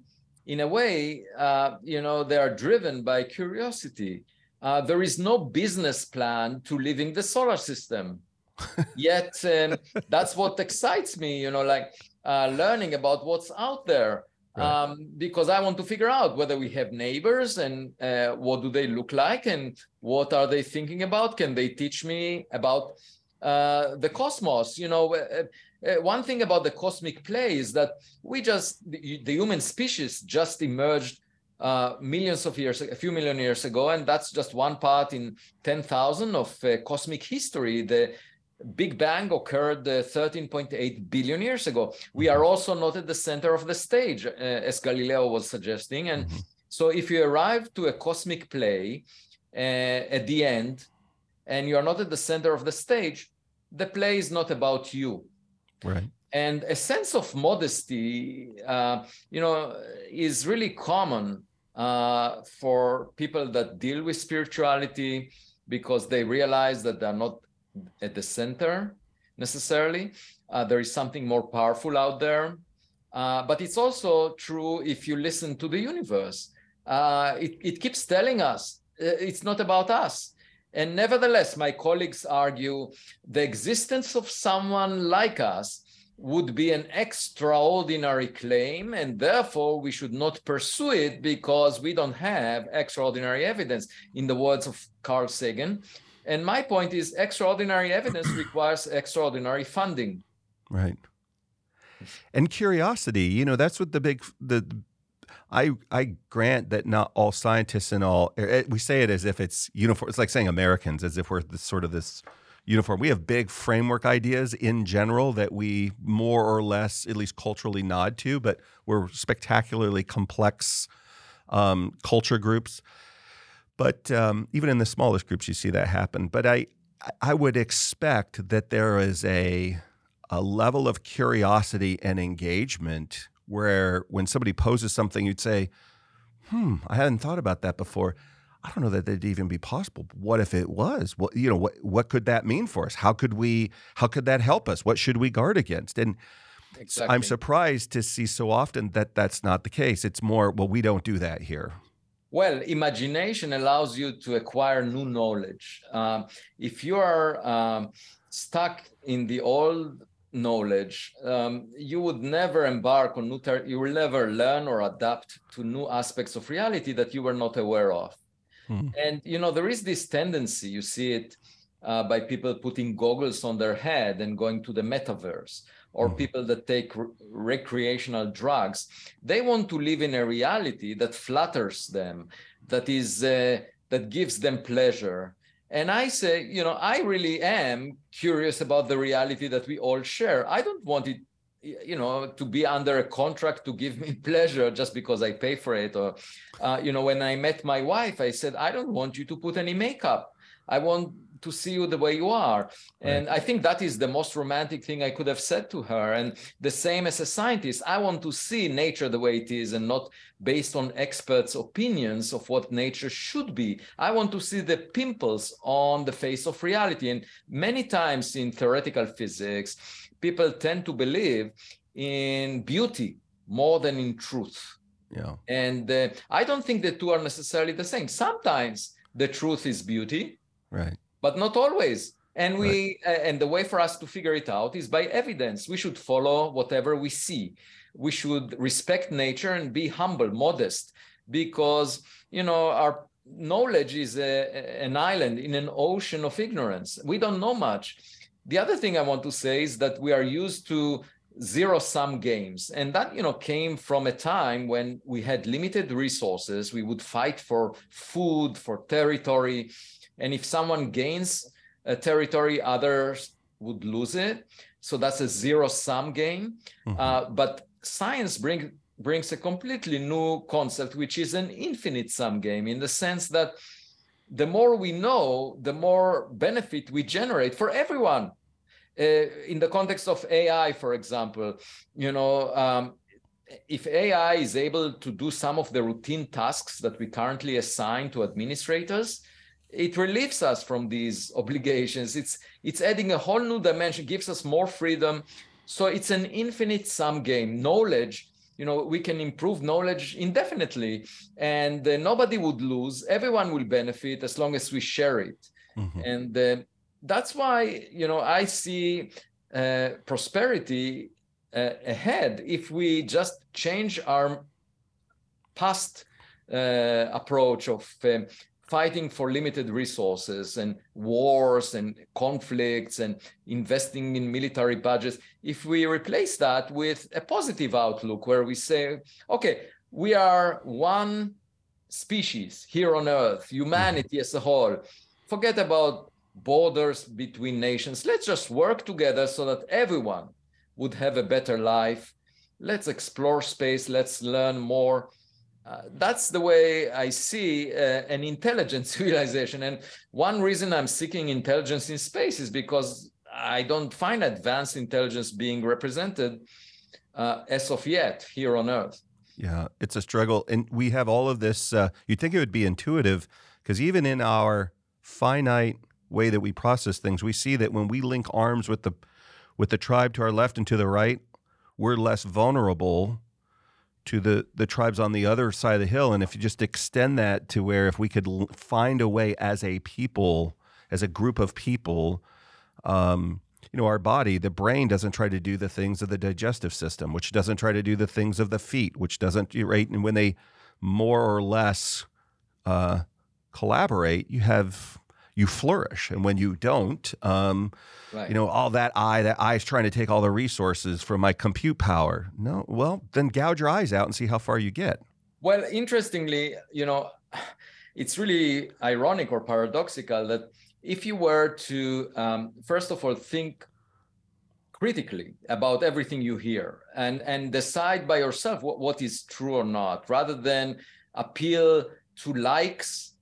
in a way, uh, you know, they are driven by curiosity. Uh, there is no business plan to living the solar system. Yet um, that's what excites me, you know, like uh, learning about what's out there. Um, because I want to figure out whether we have neighbors and uh, what do they look like and what are they thinking about? Can they teach me about uh, the cosmos? You know, uh, uh, one thing about the cosmic play is that we just the, the human species just emerged uh, millions of years, a few million years ago, and that's just one part in 10,000 of uh, cosmic history. The Big Bang occurred uh, 13.8 billion years ago. We are mm-hmm. also not at the center of the stage, uh, as Galileo was suggesting. And mm-hmm. so, if you arrive to a cosmic play uh, at the end, and you are not at the center of the stage, the play is not about you. Right and a sense of modesty uh, you know is really common uh, for people that deal with spirituality because they realize that they're not at the center necessarily. Uh, there is something more powerful out there. Uh, but it's also true if you listen to the universe. Uh, it, it keeps telling us uh, it's not about us. And nevertheless my colleagues argue the existence of someone like us would be an extraordinary claim, and therefore we should not pursue it because we don't have extraordinary evidence, in the words of Carl Sagan. And my point is extraordinary evidence requires extraordinary funding. Right. And curiosity, you know, that's what the big the I I grant that not all scientists and all eh, we say it as if it's uniform. It's like saying Americans as if we're this sort of this uniform. We have big framework ideas in general that we more or less, at least culturally, nod to, but we're spectacularly complex um, culture groups. But um, even in the smallest groups, you see that happen. But I, I would expect that there is a, a level of curiosity and engagement where when somebody poses something, you'd say, hmm, I hadn't thought about that before I don't know that that'd even be possible. What if it was? What you know, what what could that mean for us? How could we how could that help us? What should we guard against? And exactly. I'm surprised to see so often that that's not the case. It's more, well, we don't do that here. Well, imagination allows you to acquire new knowledge. Um, if you are um, stuck in the old knowledge, um, you would never embark on new. Ter- you will never learn or adapt to new aspects of reality that you were not aware of. Hmm. And you know, there is this tendency, you see it uh, by people putting goggles on their head and going to the metaverse, or hmm. people that take re- recreational drugs. They want to live in a reality that flatters them, that is uh, that gives them pleasure. And I say, you know, I really am curious about the reality that we all share. I don't want it you know to be under a contract to give me pleasure just because i pay for it or uh, you know when i met my wife i said i don't want you to put any makeup i want to see you the way you are right. and i think that is the most romantic thing i could have said to her and the same as a scientist i want to see nature the way it is and not based on experts opinions of what nature should be i want to see the pimples on the face of reality and many times in theoretical physics people tend to believe in beauty more than in truth. Yeah. And uh, I don't think the two are necessarily the same. Sometimes the truth is beauty. Right. But not always. And we right. uh, and the way for us to figure it out is by evidence. We should follow whatever we see. We should respect nature and be humble, modest, because you know our knowledge is a, an island in an ocean of ignorance. We don't know much. The other thing I want to say is that we are used to zero sum games and that you know came from a time when we had limited resources we would fight for food for territory and if someone gains a territory others would lose it so that's a zero sum game mm-hmm. uh, but science bring, brings a completely new concept which is an infinite sum game in the sense that the more we know, the more benefit we generate for everyone. Uh, in the context of AI, for example, you know, um, if AI is able to do some of the routine tasks that we currently assign to administrators, it relieves us from these obligations. It's it's adding a whole new dimension, gives us more freedom. So it's an infinite sum game. Knowledge you know we can improve knowledge indefinitely and uh, nobody would lose everyone will benefit as long as we share it mm-hmm. and uh, that's why you know I see uh, prosperity uh, ahead if we just change our past uh, approach of um, fighting for limited resources and wars and conflicts and investing in military budgets if we replace that with a positive outlook where we say okay we are one species here on earth humanity as a whole forget about borders between nations. Let's just work together so that everyone would have a better life. Let's explore space. Let's learn more. Uh, that's the way I see uh, an intelligent civilization. And one reason I'm seeking intelligence in space is because I don't find advanced intelligence being represented uh, as of yet here on Earth. Yeah, it's a struggle. And we have all of this. Uh, you'd think it would be intuitive because even in our finite way that we process things, we see that when we link arms with the with the tribe to our left and to the right, we're less vulnerable to the the tribes on the other side of the hill. And if you just extend that to where if we could l- find a way as a people, as a group of people, um, you know, our body, the brain doesn't try to do the things of the digestive system, which doesn't try to do the things of the feet, which doesn't right. And when they more or less uh, collaborate, you have you flourish. And when you don't, um, right. you know, all that eye, that eye is trying to take all the resources from my compute power. No, well, then gouge your eyes out and see how far you get. Well, interestingly, you know, it's really ironic or paradoxical that if you were to, um, first of all, think critically about everything you hear and and decide by yourself what, what is true or not rather than appeal to likes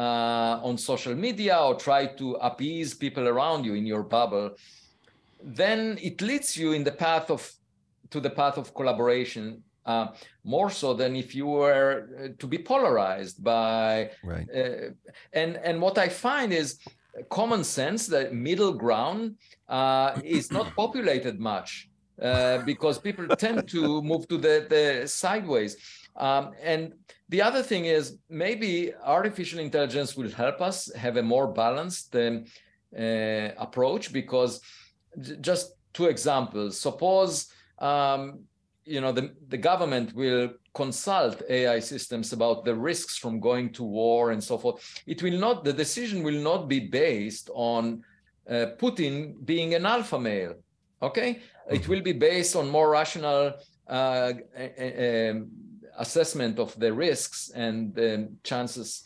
uh, on social media or try to appease people around you in your bubble, then it leads you in the path of to the path of collaboration uh, more so than if you were uh, to be polarized by right. Uh, and and what I find is common sense that middle ground uh, is not populated much uh, because people tend to move to the the sideways um, and the other thing is maybe artificial intelligence will help us have a more balanced um, uh, approach because just two examples. Suppose um, you know the, the government will consult AI systems about the risks from going to war and so forth. It will not the decision will not be based on uh, Putin being an alpha male. Okay, mm-hmm. it will be based on more rational uh, um, assessment of the risks and the chances.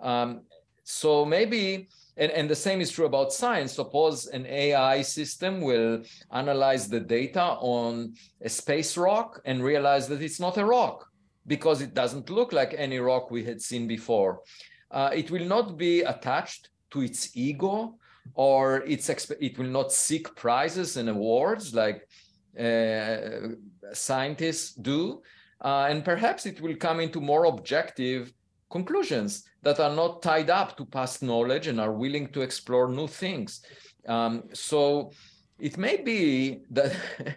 Um, so maybe, and, and the same is true about science. Suppose an AI system will analyze the data on a space rock and realize that it's not a rock because it doesn't look like any rock we had seen before. Uh, it will not be attached to its ego or its it will not seek prizes and awards like uh, scientists do uh, and perhaps it will come into more objective conclusions that are not tied up to past knowledge and are willing to explore new things. Um, so it may be that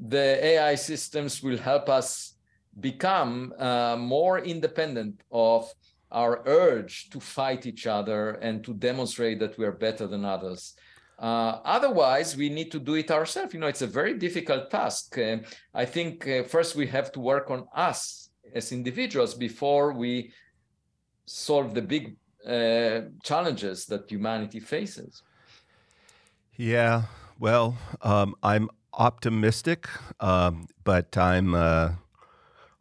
the AI systems will help us become uh, more independent of our urge to fight each other and to demonstrate that we are better than others. Uh, otherwise, we need to do it ourselves. You know, it's a very difficult task. Uh, I think uh, first we have to work on us as individuals before we solve the big uh, challenges that humanity faces. Yeah, well, um, I'm optimistic, um, but I'm, uh,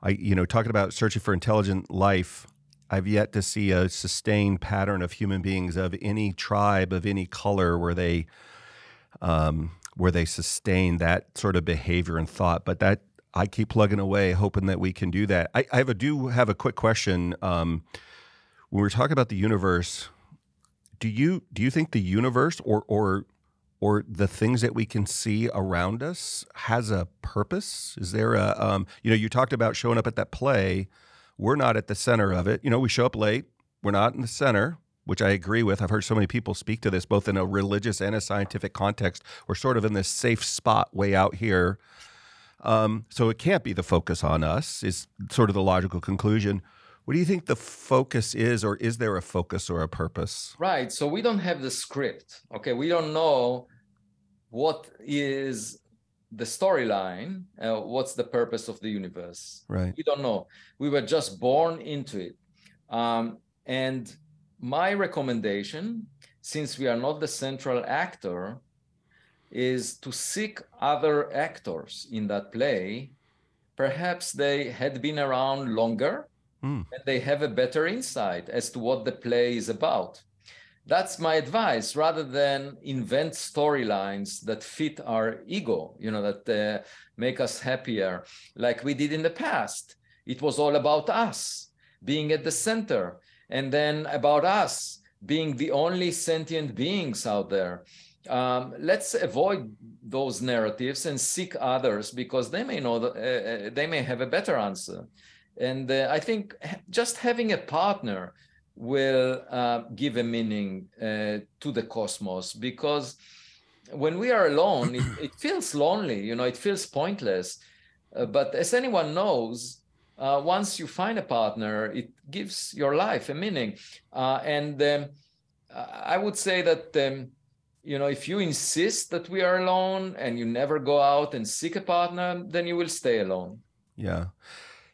I you know, talking about searching for intelligent life. I've yet to see a sustained pattern of human beings of any tribe of any color where they um, where they sustain that sort of behavior and thought. But that I keep plugging away, hoping that we can do that. I, I have a, do have a quick question. Um, when we're talking about the universe, do you do you think the universe or or or the things that we can see around us has a purpose? Is there a um, you know you talked about showing up at that play we're not at the center of it. You know, we show up late. We're not in the center, which I agree with. I've heard so many people speak to this, both in a religious and a scientific context. We're sort of in this safe spot way out here. Um, so it can't be the focus on us, is sort of the logical conclusion. What do you think the focus is, or is there a focus or a purpose? Right. So we don't have the script. Okay. We don't know what is the storyline, uh, what's the purpose of the universe. Right. We don't know. We were just born into it. Um, and my recommendation, since we are not the central actor, is to seek other actors in that play. Perhaps they had been around longer mm. and they have a better insight as to what the play is about. That's my advice rather than invent storylines that fit our ego, you know, that uh, make us happier, like we did in the past. It was all about us being at the center, and then about us being the only sentient beings out there. Um, let's avoid those narratives and seek others because they may know uh, uh they may have a better answer. And uh, I think just having a partner will uh, give a meaning uh, to the cosmos because when we are alone, it, it, feels lonely, you know, it feels pointless. Uh, but as anyone knows, uh, once you find a partner, it gives your life a meaning. Uh, and um, I would say that. Um, you know, if you insist that we are alone and you never go out and seek a partner, then you will stay alone. Yeah,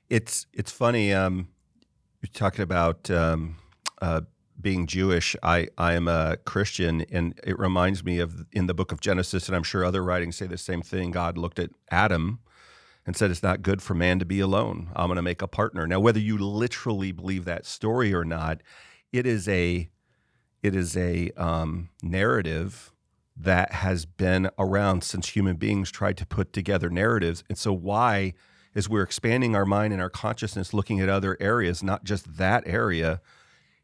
it's it's funny. Um, you're talking about um, uh, being Jewish. I I am a Christian, and it reminds me of in the book of Genesis, and I'm sure other writings say the same thing. God looked at Adam and said, "It's not good for man to be alone. I'm going to make a partner." Now, whether you literally believe that story or not, it is a it is a um, narrative that has been around since human beings tried to put together narratives. And so, why, as we're expanding our mind and our consciousness, looking at other areas, not just that area,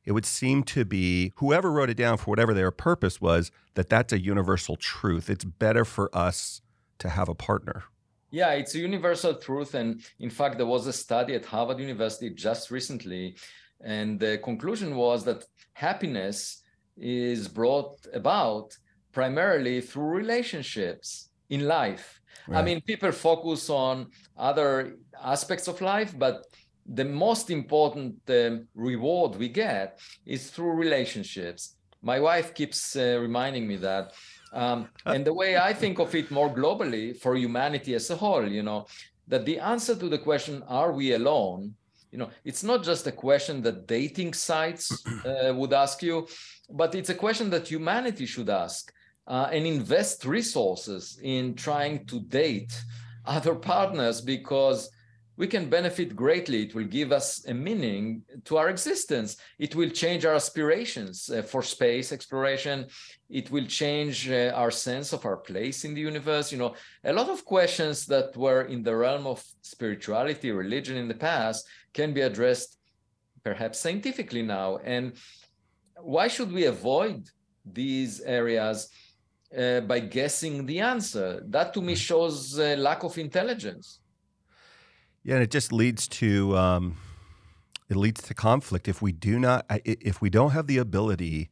it would seem to be whoever wrote it down for whatever their purpose was, that that's a universal truth. It's better for us to have a partner. Yeah, it's a universal truth. And in fact, there was a study at Harvard University just recently, and the conclusion was that happiness is brought about primarily through relationships in life. Right. I mean, people focus on other aspects of life, but the most important um, reward we get is through relationships. My wife keeps uh, reminding me that. Um, and the way I think of it more globally for humanity as a whole, you know, that the answer to the question, are we alone? You know, it's not just a question that dating sites uh, would ask you, but it's a question that humanity should ask uh, and invest resources in trying to date other partners because we can benefit greatly. It will give us a meaning to our existence. It will change our aspirations uh, for space exploration. It will change uh, our sense of our place in the universe. You know, a lot of questions that were in the realm of spirituality, religion in the past can be addressed perhaps scientifically now. And why should we avoid these areas? Uh, by guessing the answer. That to me shows uh, lack of intelligence. Yeah, and it just leads to um, it leads to conflict if we do not if we don't have the ability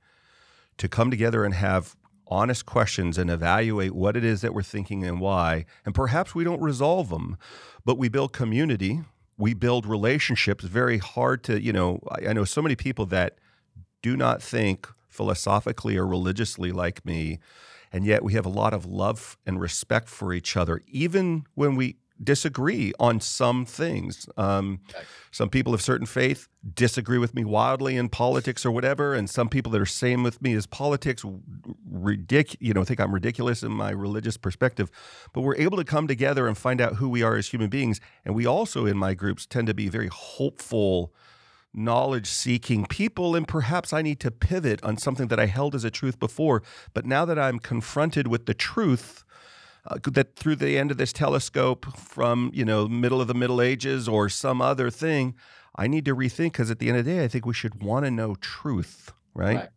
to come together and have honest questions and evaluate what it is that we're thinking and why, and perhaps we don't resolve them, but we build community, we build relationships. Very hard to you know. I know so many people that do not think philosophically or religiously like me and yet we have a lot of love and respect for each other even when we disagree on some things. Um, some people of certain faith disagree with me wildly in politics or whatever, and some people that are same with me as politics, ridic- you know, think I'm ridiculous in my religious perspective. But we're able to come together and find out who we are as human beings, and we also in my groups tend to be very hopeful. Knowledge seeking people, and perhaps I need to pivot on something that I held as a truth before. But now that I'm confronted with the truth, uh, that through the end of this telescope from you know middle of the Middle Ages or some other thing, I need to rethink because at the end of the day, I think we should want to know truth, right? right?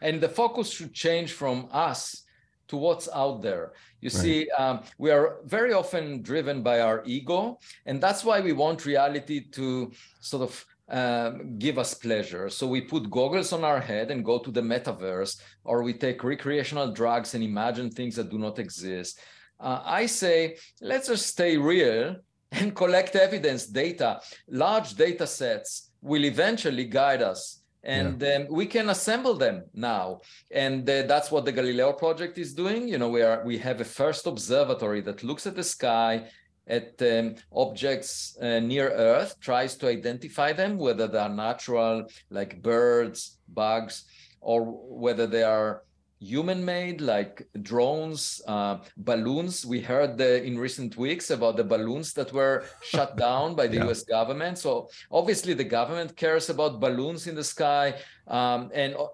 And the focus should change from us to what's out there. You right. see, um, we are very often driven by our ego, and that's why we want reality to sort of um, give us pleasure. So we put goggles on our head and go to the metaverse, or we take recreational drugs and imagine things that do not exist. Uh, I say, let's just stay real and collect evidence, data, large data sets will eventually guide us. And yeah. um, we can assemble them now. And uh, that's what the galileo project is doing. You know we are we have a first observatory that looks at the sky at um, objects uh, near earth tries to identify them whether they are natural like birds bugs or whether they are human made like drones uh, balloons. We heard in recent weeks about the balloons that were shut down by the yeah. us government. So obviously the government cares about balloons in the sky. Um, and uh,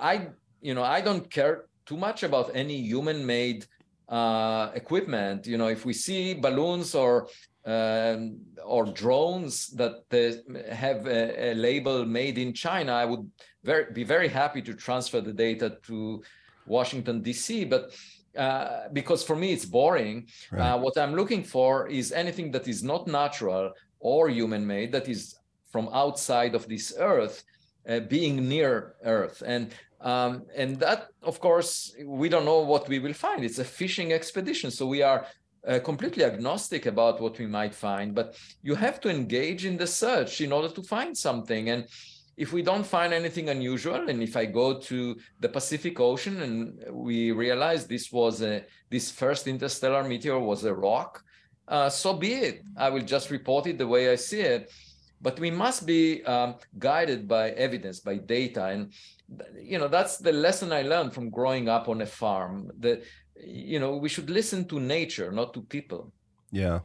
i you know i don't care too much about any human made uh, equipment. You know if we see balloons or um, or drones that have a, a label made in china i would very be very happy to transfer the data to Washington D.C. But uh, because for me it's boring, right. uh, what I'm looking for is anything that is not natural or human-made, that is from outside of this Earth, uh, being near Earth, and um, and that, of course, we don't know what we will find. It's a fishing expedition, so we are uh, completely agnostic about what we might find. But you have to engage in the search in order to find something, and if we don't find anything unusual and if i go to the pacific ocean and we realize this was a this first interstellar meteor was a rock uh, so be it. I will just report it the way i see it. But we must be um, guided by evidence by data. And you know that's the lesson i learned from growing up on a farm that you know we should listen to nature not to people. Yeah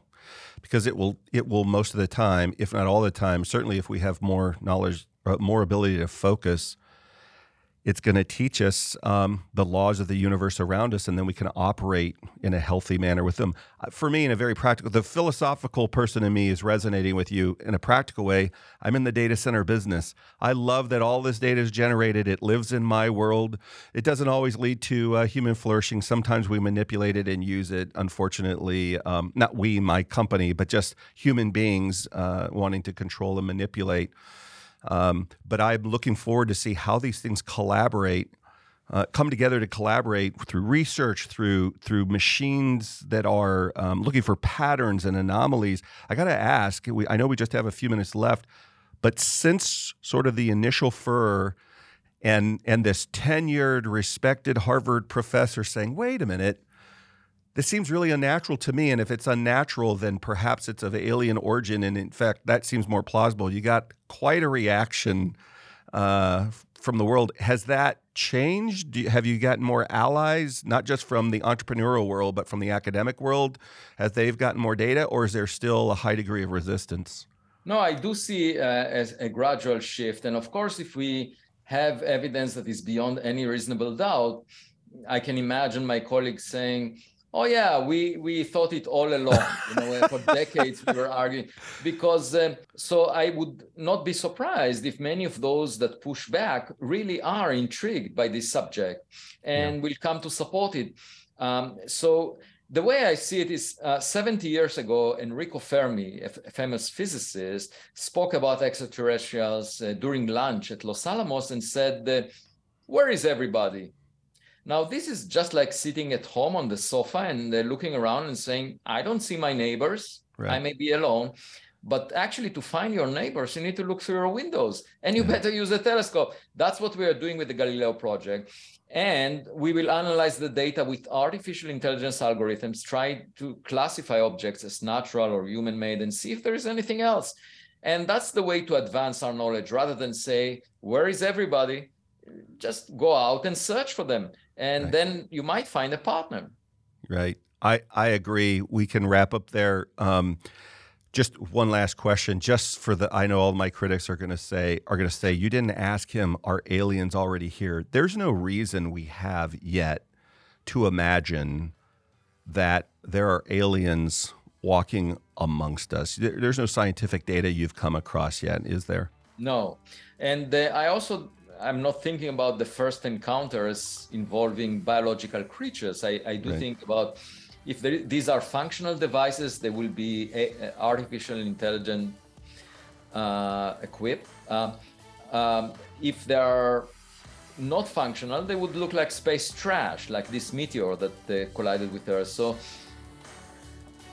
because it will it will most of the time if not all the time certainly if we have more knowledge more ability to focus, it's going to teach us um, the laws of the universe around us, and then we can operate in a healthy manner with them. Uh, for me, in a very practical, the philosophical person in me is resonating with you in a practical way. I'm in the data center business. I love that all this data is generated. It lives in my world. It doesn't always lead to uh, human flourishing. Sometimes we manipulate it and use it. Unfortunately, um, not we, my company, but just human beings uh, wanting to control and manipulate. Um, but I'm looking forward to see how these things collaborate, uh, come together to collaborate through research, through through machines that are um, looking for patterns and anomalies. I got to ask. We, I know we just have a few minutes left, but since sort of the initial fur. and and this tenured, respected Harvard professor saying, "Wait a minute." This seems really unnatural to me. And if it's unnatural, then perhaps it's of alien origin. And in fact, that seems more plausible. You got quite a reaction uh, from the world. Has that changed? You, have you gotten more allies, not just from the entrepreneurial world, but from the academic world? Have they've gotten more data, or is there still a high degree of resistance? No, I do see uh, a gradual shift. And of course, if we have evidence that is beyond any reasonable doubt, I can imagine my colleagues saying, oh yeah we we thought it all along you know for decades we were arguing because uh, so i would not be surprised if many of those that push back really are intrigued by this subject and yeah. will come to support it um, so the way I see it is uh, 70 years ago, Enrico Fermi, a, famous physicist, spoke about extraterrestrials uh, during lunch at Los Alamos and said, Where is everybody? Now, this is just like sitting at home on the sofa and uh, looking around and saying, I don't see my neighbors. Right. I may be alone. But actually, to find your neighbors, you need to look through your windows and you yeah. better use a telescope. That's what we are doing with the Galileo project. And we will analyze the data with artificial intelligence algorithms, try to classify objects as natural or human made and see if there is anything else. And that's the way to advance our knowledge rather than say, Where is everybody? Just go out and search for them and right. then you might find a partner. Right. I, I agree. We can wrap up there. Um, just one last question, just for the. I know all my critics are going to say are going to say you didn't ask him. Are aliens already here? There's no reason we have yet to imagine that there are aliens walking amongst us. There's no scientific data you've come across yet, is there? No, and uh, I also I'm not thinking about the first encounters involving biological creatures. I, I do right. think about if there, these are functional devices, they will be a, a artificial intelligent uh, equipped. Uh, um, if they are not functional, they would look like space trash, like this meteor that uh, collided with Earth. So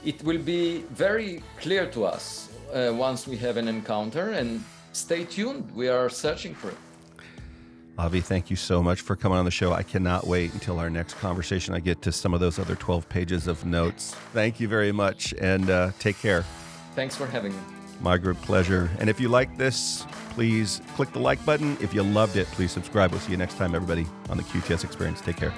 it will be very clear to us uh, once we have an encounter and stay tuned. We are searching for it. Avi, thank you so much for coming on the show. I cannot wait until our next conversation. I get to some of those other 12 pages of notes. Thank you very much and uh, take care. Thanks for having me. My group pleasure. And if you like this, please click the like button. If you loved it, please subscribe. We'll see you next time, everybody, on the QTS Experience. Take care.